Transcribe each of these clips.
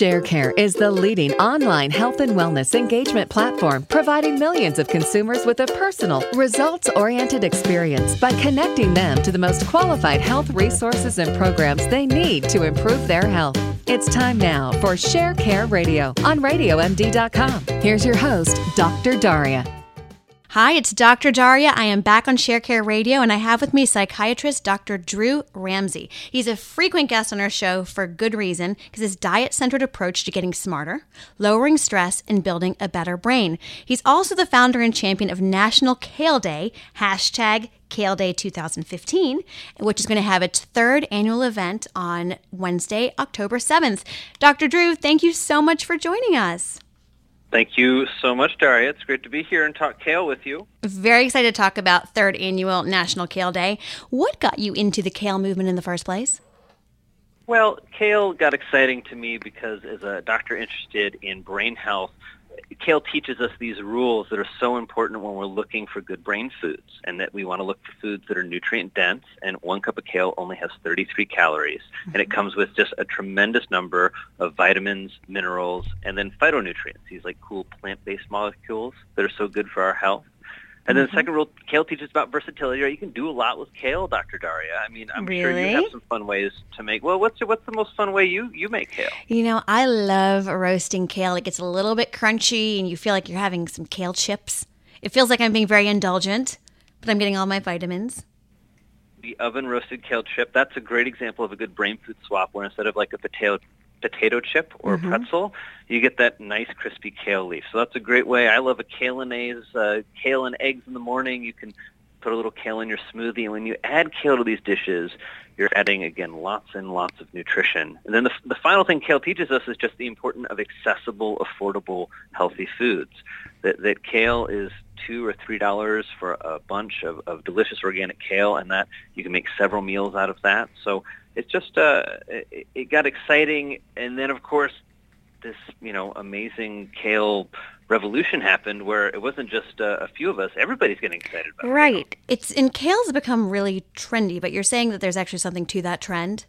ShareCare is the leading online health and wellness engagement platform, providing millions of consumers with a personal, results oriented experience by connecting them to the most qualified health resources and programs they need to improve their health. It's time now for ShareCare Radio on RadioMD.com. Here's your host, Dr. Darria. Hi, it's Dr. Darria. I am back on ShareCare Radio, and I have with me psychiatrist Dr. Drew Ramsey. He's a frequent guest on our show for good reason because his diet centered approach to getting smarter, lowering stress, and building a better brain. He's also the founder and champion of National Kale Day, hashtag Kale Day 2015, which is going to have its third annual event on Wednesday, October 7th. Dr. Drew, thank you so much for joining us. Thank you so much, Darria. It's great to be here and talk kale with you. Very excited to talk about third annual National Kale Day. What got you into the kale movement in the first place? Well, kale got exciting to me because as a doctor interested in brain health, Kale teaches us these rules that are so important when we're looking for good brain foods and that we want to look for foods that are nutrient dense and one cup of kale only has 33 calories mm-hmm. and it mm-hmm. comes with just a tremendous number of vitamins, minerals, and then phytonutrients, these like cool plant-based molecules that are so good for our health. And then the mm-hmm. second rule, kale teaches about versatility. Right? You can do a lot with kale, Dr. Darria. I mean, I'm really? sure you have some fun ways to make. Well, what's what's the most fun way you you make kale? You know, I love roasting kale. It gets a little bit crunchy, and you feel like you're having some kale chips. It feels like I'm being very indulgent, but I'm getting all my vitamins. The oven roasted kale chip. That's a great example of a good brain food swap, where instead of like a potato potato chip or mm-hmm. pretzel, you get that nice crispy kale leaf. So that's a great way. I love a kaleanaise, uh, kale and eggs in the morning. You can put a little kale in your smoothie. And when you add kale to these dishes, you're adding, again, lots and lots of nutrition. And then the, the final thing kale teaches us is just the importance of accessible, affordable, healthy foods. That, that kale is two or three dollars for a bunch of, of delicious organic kale, and that you can make several meals out of that. So it's just uh, it, it got exciting, and then of course this you know amazing kale revolution happened where it wasn't just uh, a few of us. Everybody's getting excited about it. right. It's and kale's become really trendy but you're saying that there's actually something to that trend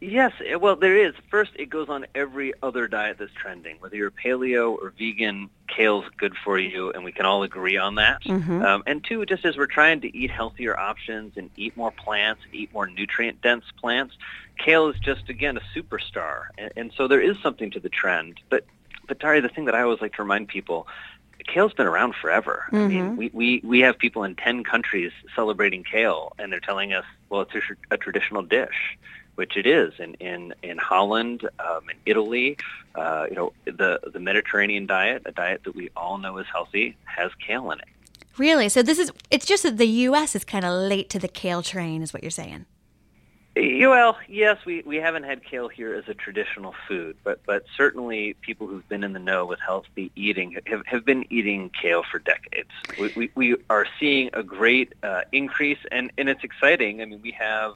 Yes, eh, well, there is. First, it goes on every other diet that's trending. Whether you're paleo or vegan, kale's good for you, and we can all agree on that. Mm-hmm. Um, and two, just as we're trying to eat healthier options and eat more plants, eat more nutrient-dense plants, kale is just, again, a superstar. And, and so there is something to the trend. But, but Darria, the thing that I always like to remind people, kale's been around forever. Mm-hmm. I mean, mm-hmm. we, we, we have people in 10 countries celebrating kale, and they're telling us, well, it's a, a traditional dish which it is in in in Holland, um, in Italy. Uh, you know, the the Mediterranean diet, a diet that we all know is healthy, has kale in it. Really? So this is it's just that the U.S. is kind of late to the kale train, is what you're saying. Well, yes, we, we haven't had kale here as a traditional food, but, but certainly people who've been in the know with healthy eating have, have been eating kale for decades. We, we, we are seeing a great uh, increase, and, and it's exciting. I mean, we have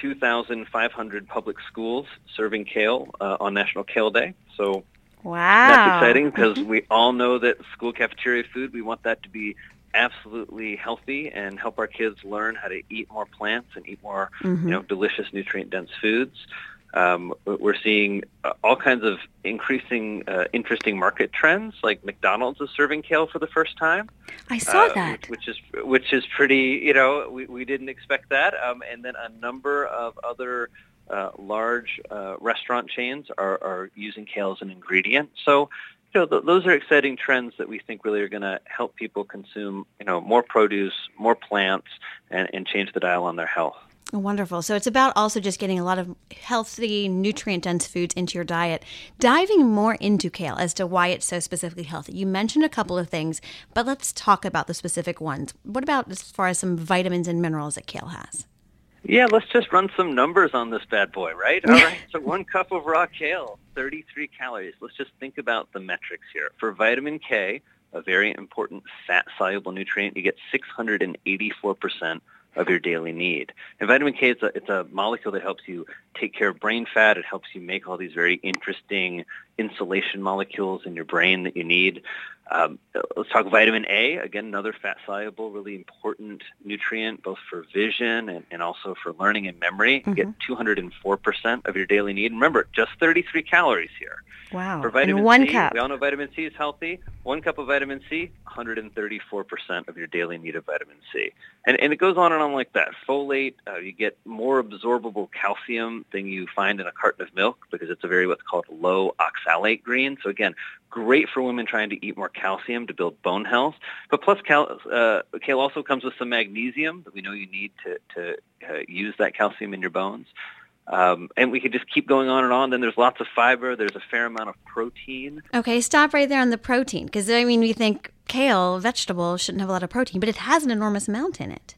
2,500 public schools serving kale uh, on National Kale Day. So wow. that's exciting because mm-hmm. we all know that school cafeteria food, we want that to be absolutely healthy and help our kids learn how to eat more plants and eat more, mm-hmm. you know, delicious nutrient-dense foods. Um, we're seeing uh, all kinds of increasing uh, interesting market trends, like McDonald's is serving kale for the first time. I saw uh, that, which is which is pretty. You know, we, we didn't expect that. Um, and then a number of other uh, large uh, restaurant chains are, are using kale as an ingredient. So. You know, th- those are exciting trends that we think really are going to help people consume, you know, more produce, more plants, and, and change the dial on their health. Wonderful. So it's about also just getting a lot of healthy, nutrient dense foods into your diet. Diving more into kale as to why it's so specifically healthy. You mentioned a couple of things, but let's talk about the specific ones. What about as far as some vitamins and minerals that kale has? Yeah, let's just run some numbers on this bad boy, right? All right. So one cup of raw kale, 33 calories. Let's just think about the metrics here. For vitamin K, a very important fat-soluble nutrient, you get 684% of your daily need. And vitamin K, it's a, it's a molecule that helps you take care of brain fat. It helps you make all these very interesting insulation molecules in your brain that you need. Um, let's talk vitamin A. Again, another fat-soluble, really important nutrient, both for vision and, and also for learning and memory. Mm-hmm. You get 204% of your daily need. Remember, just 33 calories here. Wow. For vitamin and one C, cup. we all know vitamin C is healthy. One cup of vitamin C, 134% of your daily need of vitamin C. And, and it goes on and on like that. Folate, uh, you get more absorbable calcium than you find in a carton of milk because it's a very what's called low oxalate green. So again, great for women trying to eat more calcium to build bone health. But plus, cal- uh, kale also comes with some magnesium that we know you need to, to uh, use that calcium in your bones. Um, and we could just keep going on and on. Then there's lots of fiber. There's a fair amount of protein. Okay, stop right there on the protein. Because, I mean, we think kale, vegetable, shouldn't have a lot of protein, but it has an enormous amount in it.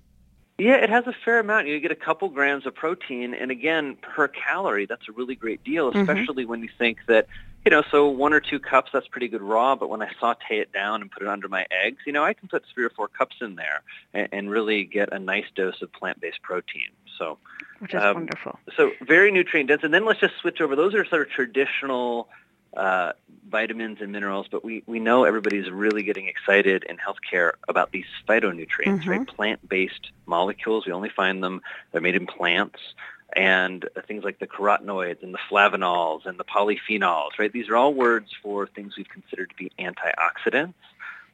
Yeah, it has a fair amount. You get a couple grams of protein, and again, per calorie, that's a really great deal, Mm-hmm. especially mm-hmm. when you think that, you know, so one or two cups, that's pretty good raw, but when I saute it down and put it under my eggs, you know, I can put three or four cups in there and, and really get a nice dose of plant-based protein. So, which is um, wonderful. So very nutrient dense. And then let's just switch over. Those are sort of traditional uh, vitamins and minerals, but we, we know everybody's really getting excited in healthcare about these phytonutrients, Mm-hmm. right? Plant-based molecules. We only find them, they're made in plants. And things like the carotenoids and the flavanols and the polyphenols, right? These are all words for things we've considered to be antioxidants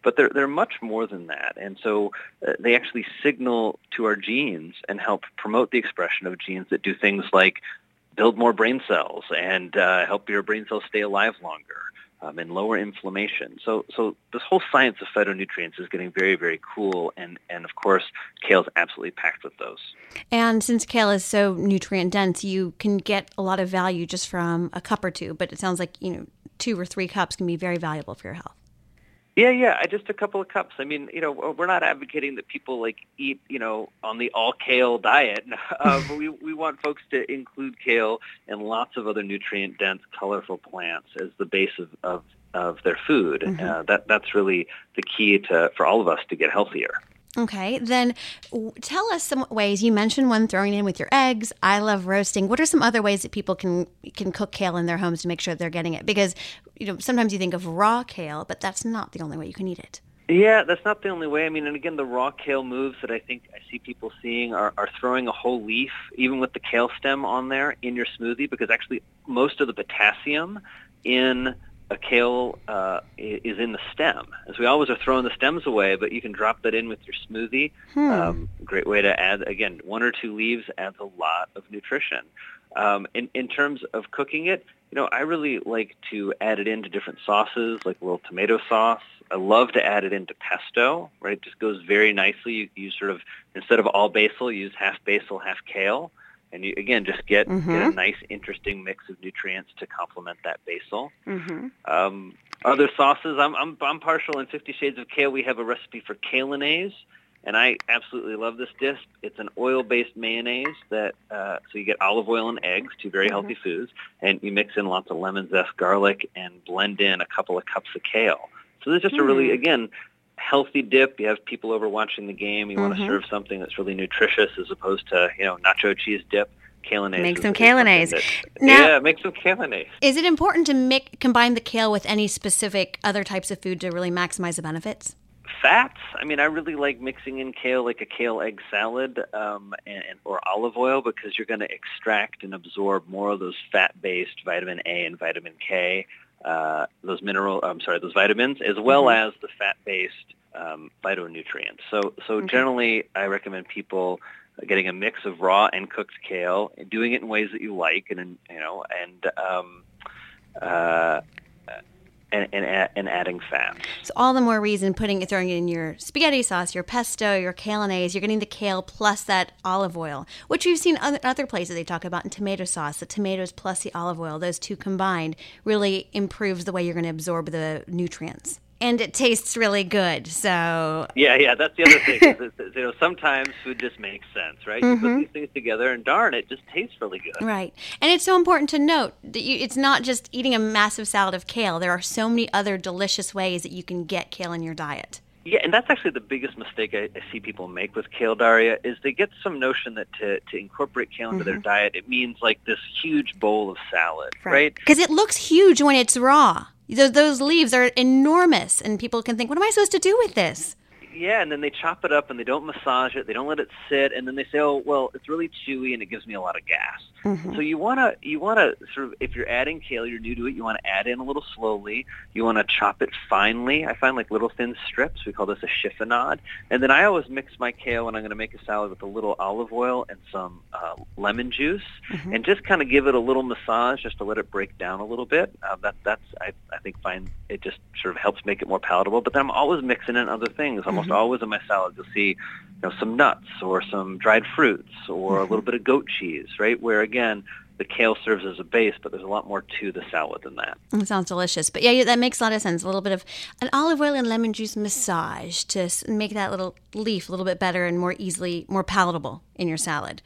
but they're they're much more than that. And so uh, they actually signal to our genes and help promote the expression of genes that do things like build more brain cells and uh, help your brain cells stay alive longer. Um, and lower inflammation. So, so this whole science of phytonutrients is getting very, very cool, and and of course, kale is absolutely packed with those. And since kale is so nutrient dense, you can get a lot of value just from a cup or two. But it sounds like you know two or three cups can be very valuable for your health. Yeah, yeah, just a couple of cups. I mean, you know, we're not advocating that people like eat, you know, on the all kale diet. Uh, but we we want folks to include kale and lots of other nutrient dense, colorful plants as the base of of, of their food. Mm-hmm. Uh, that that's really the key to for all of us to get healthier. Okay, then tell us some ways. You mentioned one throwing in with your eggs. I love roasting. What are some other ways that people can can cook kale in their homes to make sure they're getting it? Because you know sometimes you think of raw kale, but that's not the only way you can eat it. Yeah, that's not the only way. I mean, and again, the raw kale moves that I think I see people seeing are, are throwing a whole leaf, even with the kale stem on there, in your smoothie because actually most of the potassium in a kale uh, is in the stem. As we always are throwing the stems away, but you can drop that in with your smoothie. Hmm. Um, great way to add, again, one or two leaves adds a lot of nutrition. Um, in, in terms of cooking it, you know, I really like to add it into different sauces, like a little tomato sauce. I love to add it into pesto, right? It just goes very nicely. You, you sort of, instead of all basil, use half basil, half kale. And you, again, just get, Mm-hmm. get a nice, interesting mix of nutrients to complement that basil. Mm-hmm. Um, other sauces, I'm, I'm, I'm partial in Fifty Shades of Kale. We have a recipe for kalinase, and I absolutely love this dish. It's an oil-based mayonnaise that, uh, so you get olive oil and eggs, two very healthy foods, and you mix in lots of lemon zest, garlic, and blend in a couple of cups of kale. So this is just a really, again, healthy dip. You have people over watching the game. You want to serve something that's really nutritious as opposed to, you know, nacho cheese dip. Kalinase. Make some kalinase. Now- yeah, make some kalinase. Is it important to mix, combine the kale with any specific other types of food to really maximize the benefits? fats. I mean, I really like mixing in kale, like a kale egg salad, um, and, and or olive oil, because you're going to extract and absorb more of those fat-based vitamin A and vitamin K, uh, those mineral. I'm sorry, those vitamins, as well as the fat-based um, phytonutrients. So, so Okay. generally, I recommend people getting a mix of raw and cooked kale, and doing it in ways that you like, and you know, and um, uh, and, and, and adding fats. So all the more reason putting it throwing it in your spaghetti sauce, your pesto, your kalinase, you're getting the kale plus that olive oil, which we've seen other, other places they talk about in tomato sauce. The tomatoes plus the olive oil, those two combined, really improves the way you're going to absorb the nutrients. And it tastes really good. So Yeah, yeah, that's the other thing. is, is, you know, sometimes food just makes sense, right? You put these things together, and darn, it just tastes really good. Right. And it's so important to note that you, it's not just eating a massive salad of kale. There are so many other delicious ways that you can get kale in your diet. Yeah, and that's actually the biggest mistake I, I see people make with kale Darria is they get some notion that to, to incorporate kale into mm-hmm. their diet, it means like this huge bowl of salad, right? Because right? it looks huge when it's raw. Those, those leaves are enormous, and people can think, what am I supposed to do with this? Yeah, and then they chop it up and they don't massage it. They don't let it sit, and then they say, "Oh, well, it's really chewy and it gives me a lot of gas." Mm-hmm. So you want to you want to sort of if you're adding kale, you're new to it, you want to add in a little slowly. You want to chop it finely. I find like little thin strips. We call this a chiffonade. And then I always mix my kale when I'm going to make a salad with a little olive oil and some uh, lemon juice, mm-hmm. and just kind of give it a little massage just to let it break down a little bit. Uh, that that's I I think find it just sort of helps make it more palatable. But then I'm always mixing in other things. Almost mm-hmm. always in my salad, you'll see you know, some nuts or some dried fruits or mm-hmm. a little bit of goat cheese, right? Where again, the kale serves as a base, but there's a lot more to the salad than that. It sounds delicious. But yeah, that makes a lot of sense. A little bit of an olive oil and lemon juice massage to make that little leaf a little bit better and more easily, more palatable in your salad.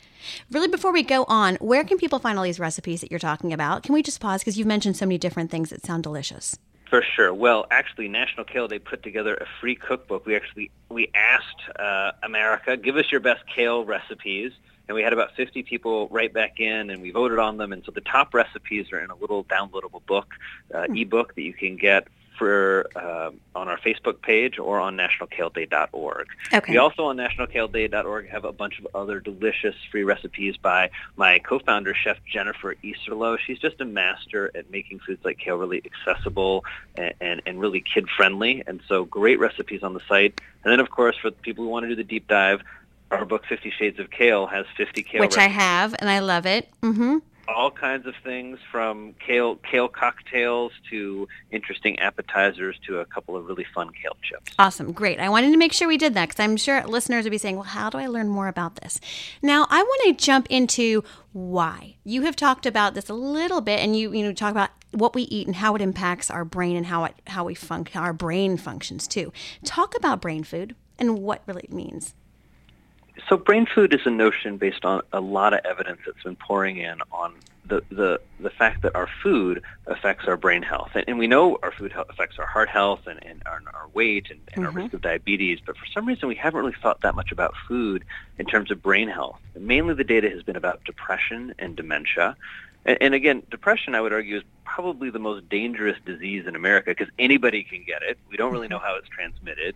Really, before we go on, where can people find all these recipes that you're talking about? Can we just pause because you've mentioned so many different things that sound delicious? For sure. Well, actually, National Kale Day put together a free cookbook. We actually we asked uh, America, give us your best kale recipes, and we had about 50 people write back in, and we voted on them. And so the top recipes are in a little downloadable book, uh, mm-hmm. ebook that you can get for uh, on our Facebook page or on nationalkaleday.org. Okay. We also on nationalkaleday.org have a bunch of other delicious free recipes by my co-founder, Chef Jennifer Iserloh. She's just a master at making foods like kale really accessible and, and, and really kid-friendly. And so great recipes on the site. And then, of course, for people who want to do the deep dive, our book, Fifty Shades of Kale, has 50 kale Which recipes. I have, and I love it. Mm-hmm all kinds of things from kale kale cocktails to interesting appetizers to a couple of really fun kale chips. Awesome, great. I wanted to make sure we did that because I'm sure listeners would be saying, "Well, how do I learn more about this?" Now, I want to jump into why. You have talked about this a little bit, and you you know talk about what we eat and how it impacts our brain and how it how we func- our brain functions too. Talk about brain food and what really it means. So brain food is a notion based on a lot of evidence that's been pouring in on the, the, the fact that our food affects our brain health. And, and we know our food affects our heart health and, and our, our weight and, and mm-hmm. our risk of diabetes, but for some reason we haven't really thought that much about food in terms of brain health. Mainly the data has been about depression and dementia. And, and again, depression, I would argue, is probably the most dangerous disease in America because anybody can get it. We don't really mm-hmm. know how it's transmitted.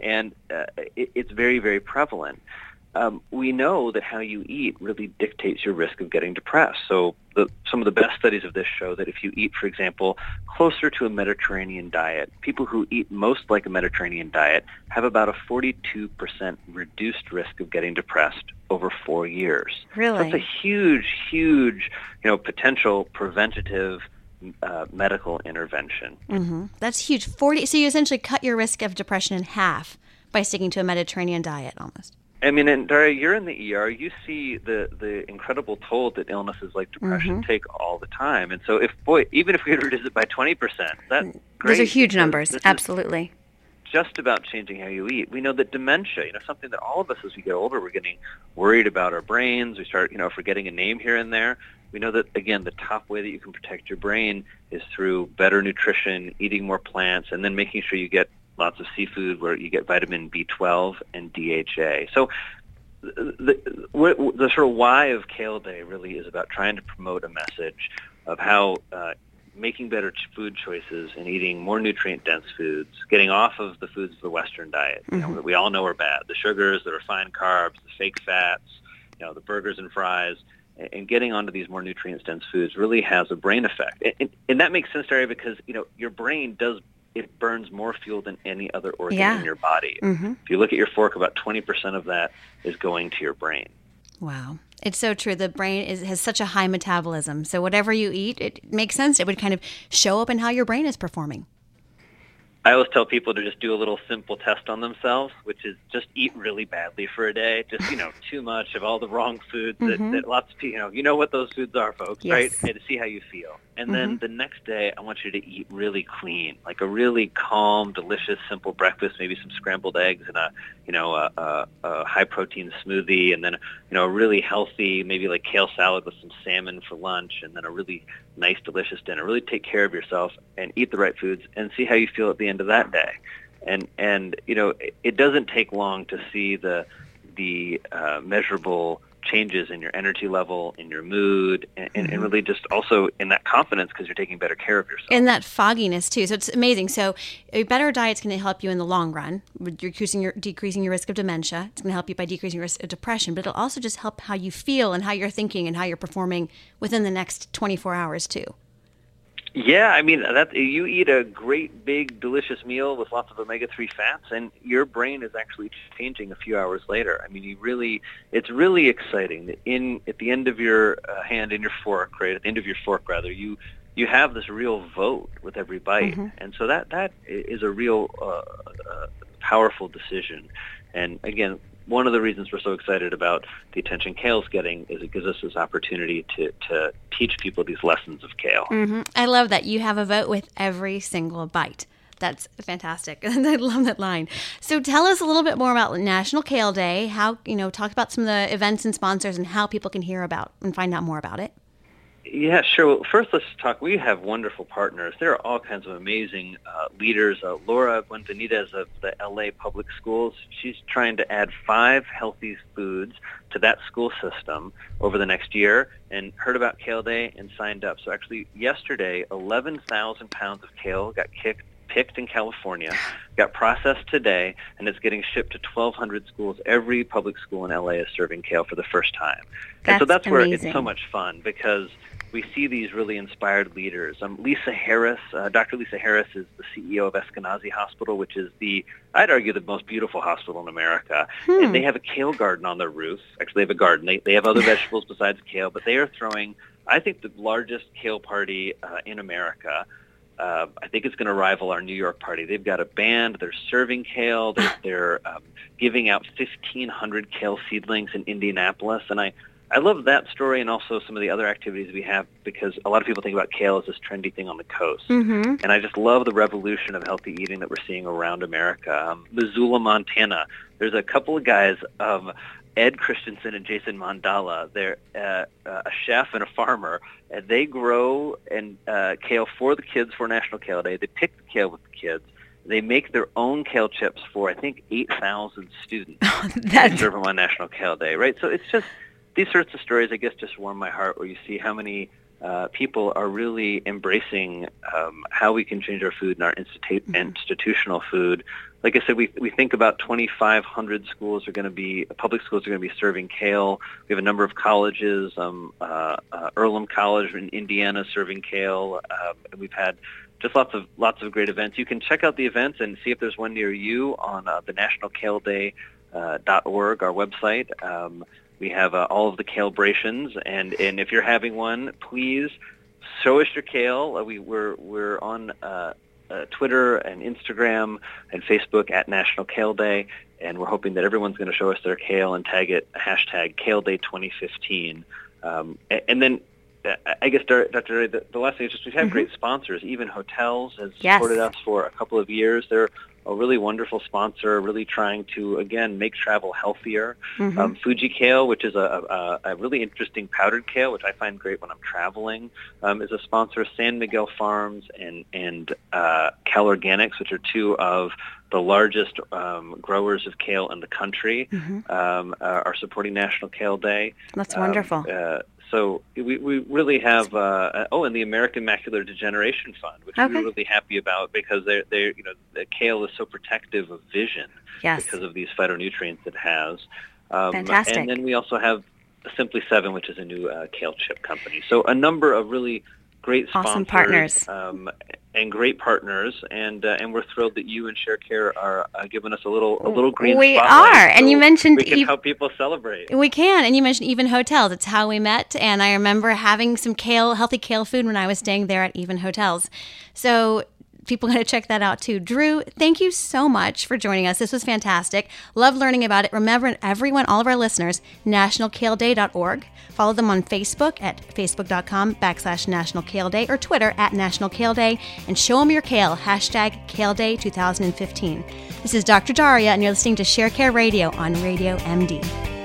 And uh, it, it's very, very prevalent um, we know that how you eat really dictates your risk of getting depressed. So the, some of the best studies of this show that if you eat, for example, closer to a Mediterranean diet, people who eat most like a Mediterranean diet have about a 42% reduced risk of getting depressed over four years. Really? that's a huge, huge, you know, potential preventative uh, medical intervention. Mm-hmm. That's huge. 40. So you essentially cut your risk of depression in half by sticking to a Mediterranean diet almost. I mean, and Darria, you're in the ER. You see the the incredible toll that illnesses like depression mm-hmm. take all the time. And so, if boy, even if we could reduce it by twenty percent, that those are huge numbers. Absolutely. Just about changing how you eat. We know that dementia, you know, something that all of us as we get older, we're getting worried about our brains. We start, you know, forgetting a name here and there. We know that again, the top way that you can protect your brain is through better nutrition, eating more plants, and then making sure you get lots of seafood where you get vitamin B12 and DHA. So the, the, the sort of why of Kale Day really is about trying to promote a message of how uh, making better food choices and eating more nutrient-dense foods, getting off of the foods of the Western diet you mm-hmm. know, that we all know are bad, the sugars, the refined carbs, the fake fats, you know, the burgers and fries, and getting onto these more nutrient-dense foods really has a brain effect. And, and that makes sense, Darria, because, you know, your brain does it burns more fuel than any other organ yeah. in your body. Mm-hmm. If you look at your fork, about 20% of that is going to your brain. Wow. It's so true. The brain is, has such a high metabolism. So whatever you eat, it makes sense. It would kind of show up in how your brain is performing. I always tell people to just do a little simple test on themselves, which is just eat really badly for a day. Just you know, too much of all the wrong foods that, mm-hmm. that lots of people, you know, you know what those foods are, folks, yes. right? And to see how you feel. And mm-hmm. then the next day, I want you to eat really clean, like a really calm, delicious, simple breakfast. Maybe some scrambled eggs and a, you know, a, a, a high protein smoothie, and then you know, a really healthy, maybe like kale salad with some salmon for lunch, and then a really nice, delicious dinner. Really take care of yourself and eat the right foods, and see how you feel at the end of that day. and and you know it, it doesn't take long to see the the uh, measurable changes in your energy level, in your mood, and, mm-hmm. and really just also in that confidence because you're taking better care of yourself. And that fogginess too. So it's amazing. So a better diet's going to help you in the long run. You're decreasing your, decreasing your risk of dementia. It's going to help you by decreasing your risk of depression, but it'll also just help how you feel and how you're thinking and how you're performing within the next 24 hours too. Yeah, I mean that you eat a great big delicious meal with lots of omega-3 fats and your brain is actually changing a few hours later. I mean, you really it's really exciting in at the end of your uh, hand in your fork, right? At the end of your fork rather, you you have this real vote with every bite. Mm-hmm. And so that that is a real uh, uh, powerful decision. And again, one of the reasons we're so excited about the attention kale's getting is it gives us this opportunity to, to teach people these lessons of kale. Mm-hmm. I love that. You have a vote with every single bite. That's fantastic. I love that line. So tell us a little bit more about National Kale Day. How, you know, talk about some of the events and sponsors and how people can hear about and find out more about it. Yeah, sure. Well, first, let's talk. We have wonderful partners. There are all kinds of amazing uh, leaders. Uh, Laura Benavidez of the LA Public Schools, she's trying to add five healthy foods to that school system over the next year and heard about Kale Day and signed up. So actually, yesterday, 11,000 pounds of kale got kicked picked in California, got processed today, and it's getting shipped to 1,200 schools. Every public school in LA is serving kale for the first time. That's and so that's amazing. where it's so much fun because we see these really inspired leaders. Um, Lisa Harris, uh, Dr. Lisa Harris is the CEO of Eskenazi Hospital, which is the, I'd argue, the most beautiful hospital in America. Hmm. And they have a kale garden on their roof. Actually, they have a garden. They, they have other vegetables besides kale, but they are throwing, I think, the largest kale party uh, in America. Uh, I think it's going to rival our New York party. They've got a band. They're serving kale. They're, they're um, giving out 1,500 kale seedlings in Indianapolis. And I, I love that story and also some of the other activities we have because a lot of people think about kale as this trendy thing on the coast. Mm-hmm. And I just love the revolution of healthy eating that we're seeing around America. Um, Missoula, Montana, there's a couple of guys, um, Ed Christensen and Jason Mandala. They're uh, a chef and a farmer. And they grow and uh, kale for the kids for National Kale Day. They pick the kale with the kids. They make their own kale chips for I think 8,000 students. That's... serve them on National Kale Day, right? So it's just these sorts of stories, I guess, just warm my heart. Where you see how many uh, people are really embracing um, how we can change our food and our institu- mm-hmm. institutional food. Like I said, we we think about 2,500 schools are going to be public schools are going to be serving kale. We have a number of colleges, um, uh, uh, Earlham College in Indiana serving kale, um, and we've had just lots of lots of great events. You can check out the events and see if there's one near you on uh, the National Kale Day. Uh, .org, our website. Um, we have uh, all of the calibrations, and, and if you're having one, please show us your kale. Uh, we, we're, we're on uh, uh, Twitter and Instagram and Facebook at National Kale Day, and we're hoping that everyone's going to show us their kale and tag it hashtag Kale Day 2015. Um, and, and, then uh, I guess, Dr. the, the last thing is just we've had mm-hmm. great sponsors. Even hotels has yes. supported us for a couple of years. They're a really wonderful sponsor, really trying to again make travel healthier. Mm-hmm. Um, Fuji kale, which is a, a, a, really interesting powdered kale, which I find great when I'm traveling, um, is a sponsor. San Miguel Farms and and uh, Cal Organics, which are two of the largest um, growers of kale in the country, mm-hmm. um, uh, are supporting National Kale Day. That's wonderful. Um, uh, so we, we really have uh, uh, oh and the American Macular Degeneration Fund, which okay. we're really happy about because they're they you know the kale is so protective of vision yes. because of these phytonutrients it has. Um, Fantastic. And then we also have Simply Seven, which is a new uh, kale chip company. So a number of really great sponsors, awesome partners. Um, and great partners, and uh, and we're thrilled that you and ShareCare are uh, giving us a little a little green. We are, so and you mentioned we can help people celebrate. We can, and you mentioned Even Hotels. It's how we met, and I remember having some kale, healthy kale food when I was staying there at Even Hotels. So people got to check that out too. Drew, thank you so much for joining us. This was fantastic. Love learning about it. Remember, everyone, all of our listeners, nationalkaleday.org. Follow them on Facebook at facebook.com backslash National Kale Day or Twitter at National Kale Day and show them your kale, hashtag Kale Day 2015. This is Dr. Darria, and you're listening to ShareCare Radio on Radio MD.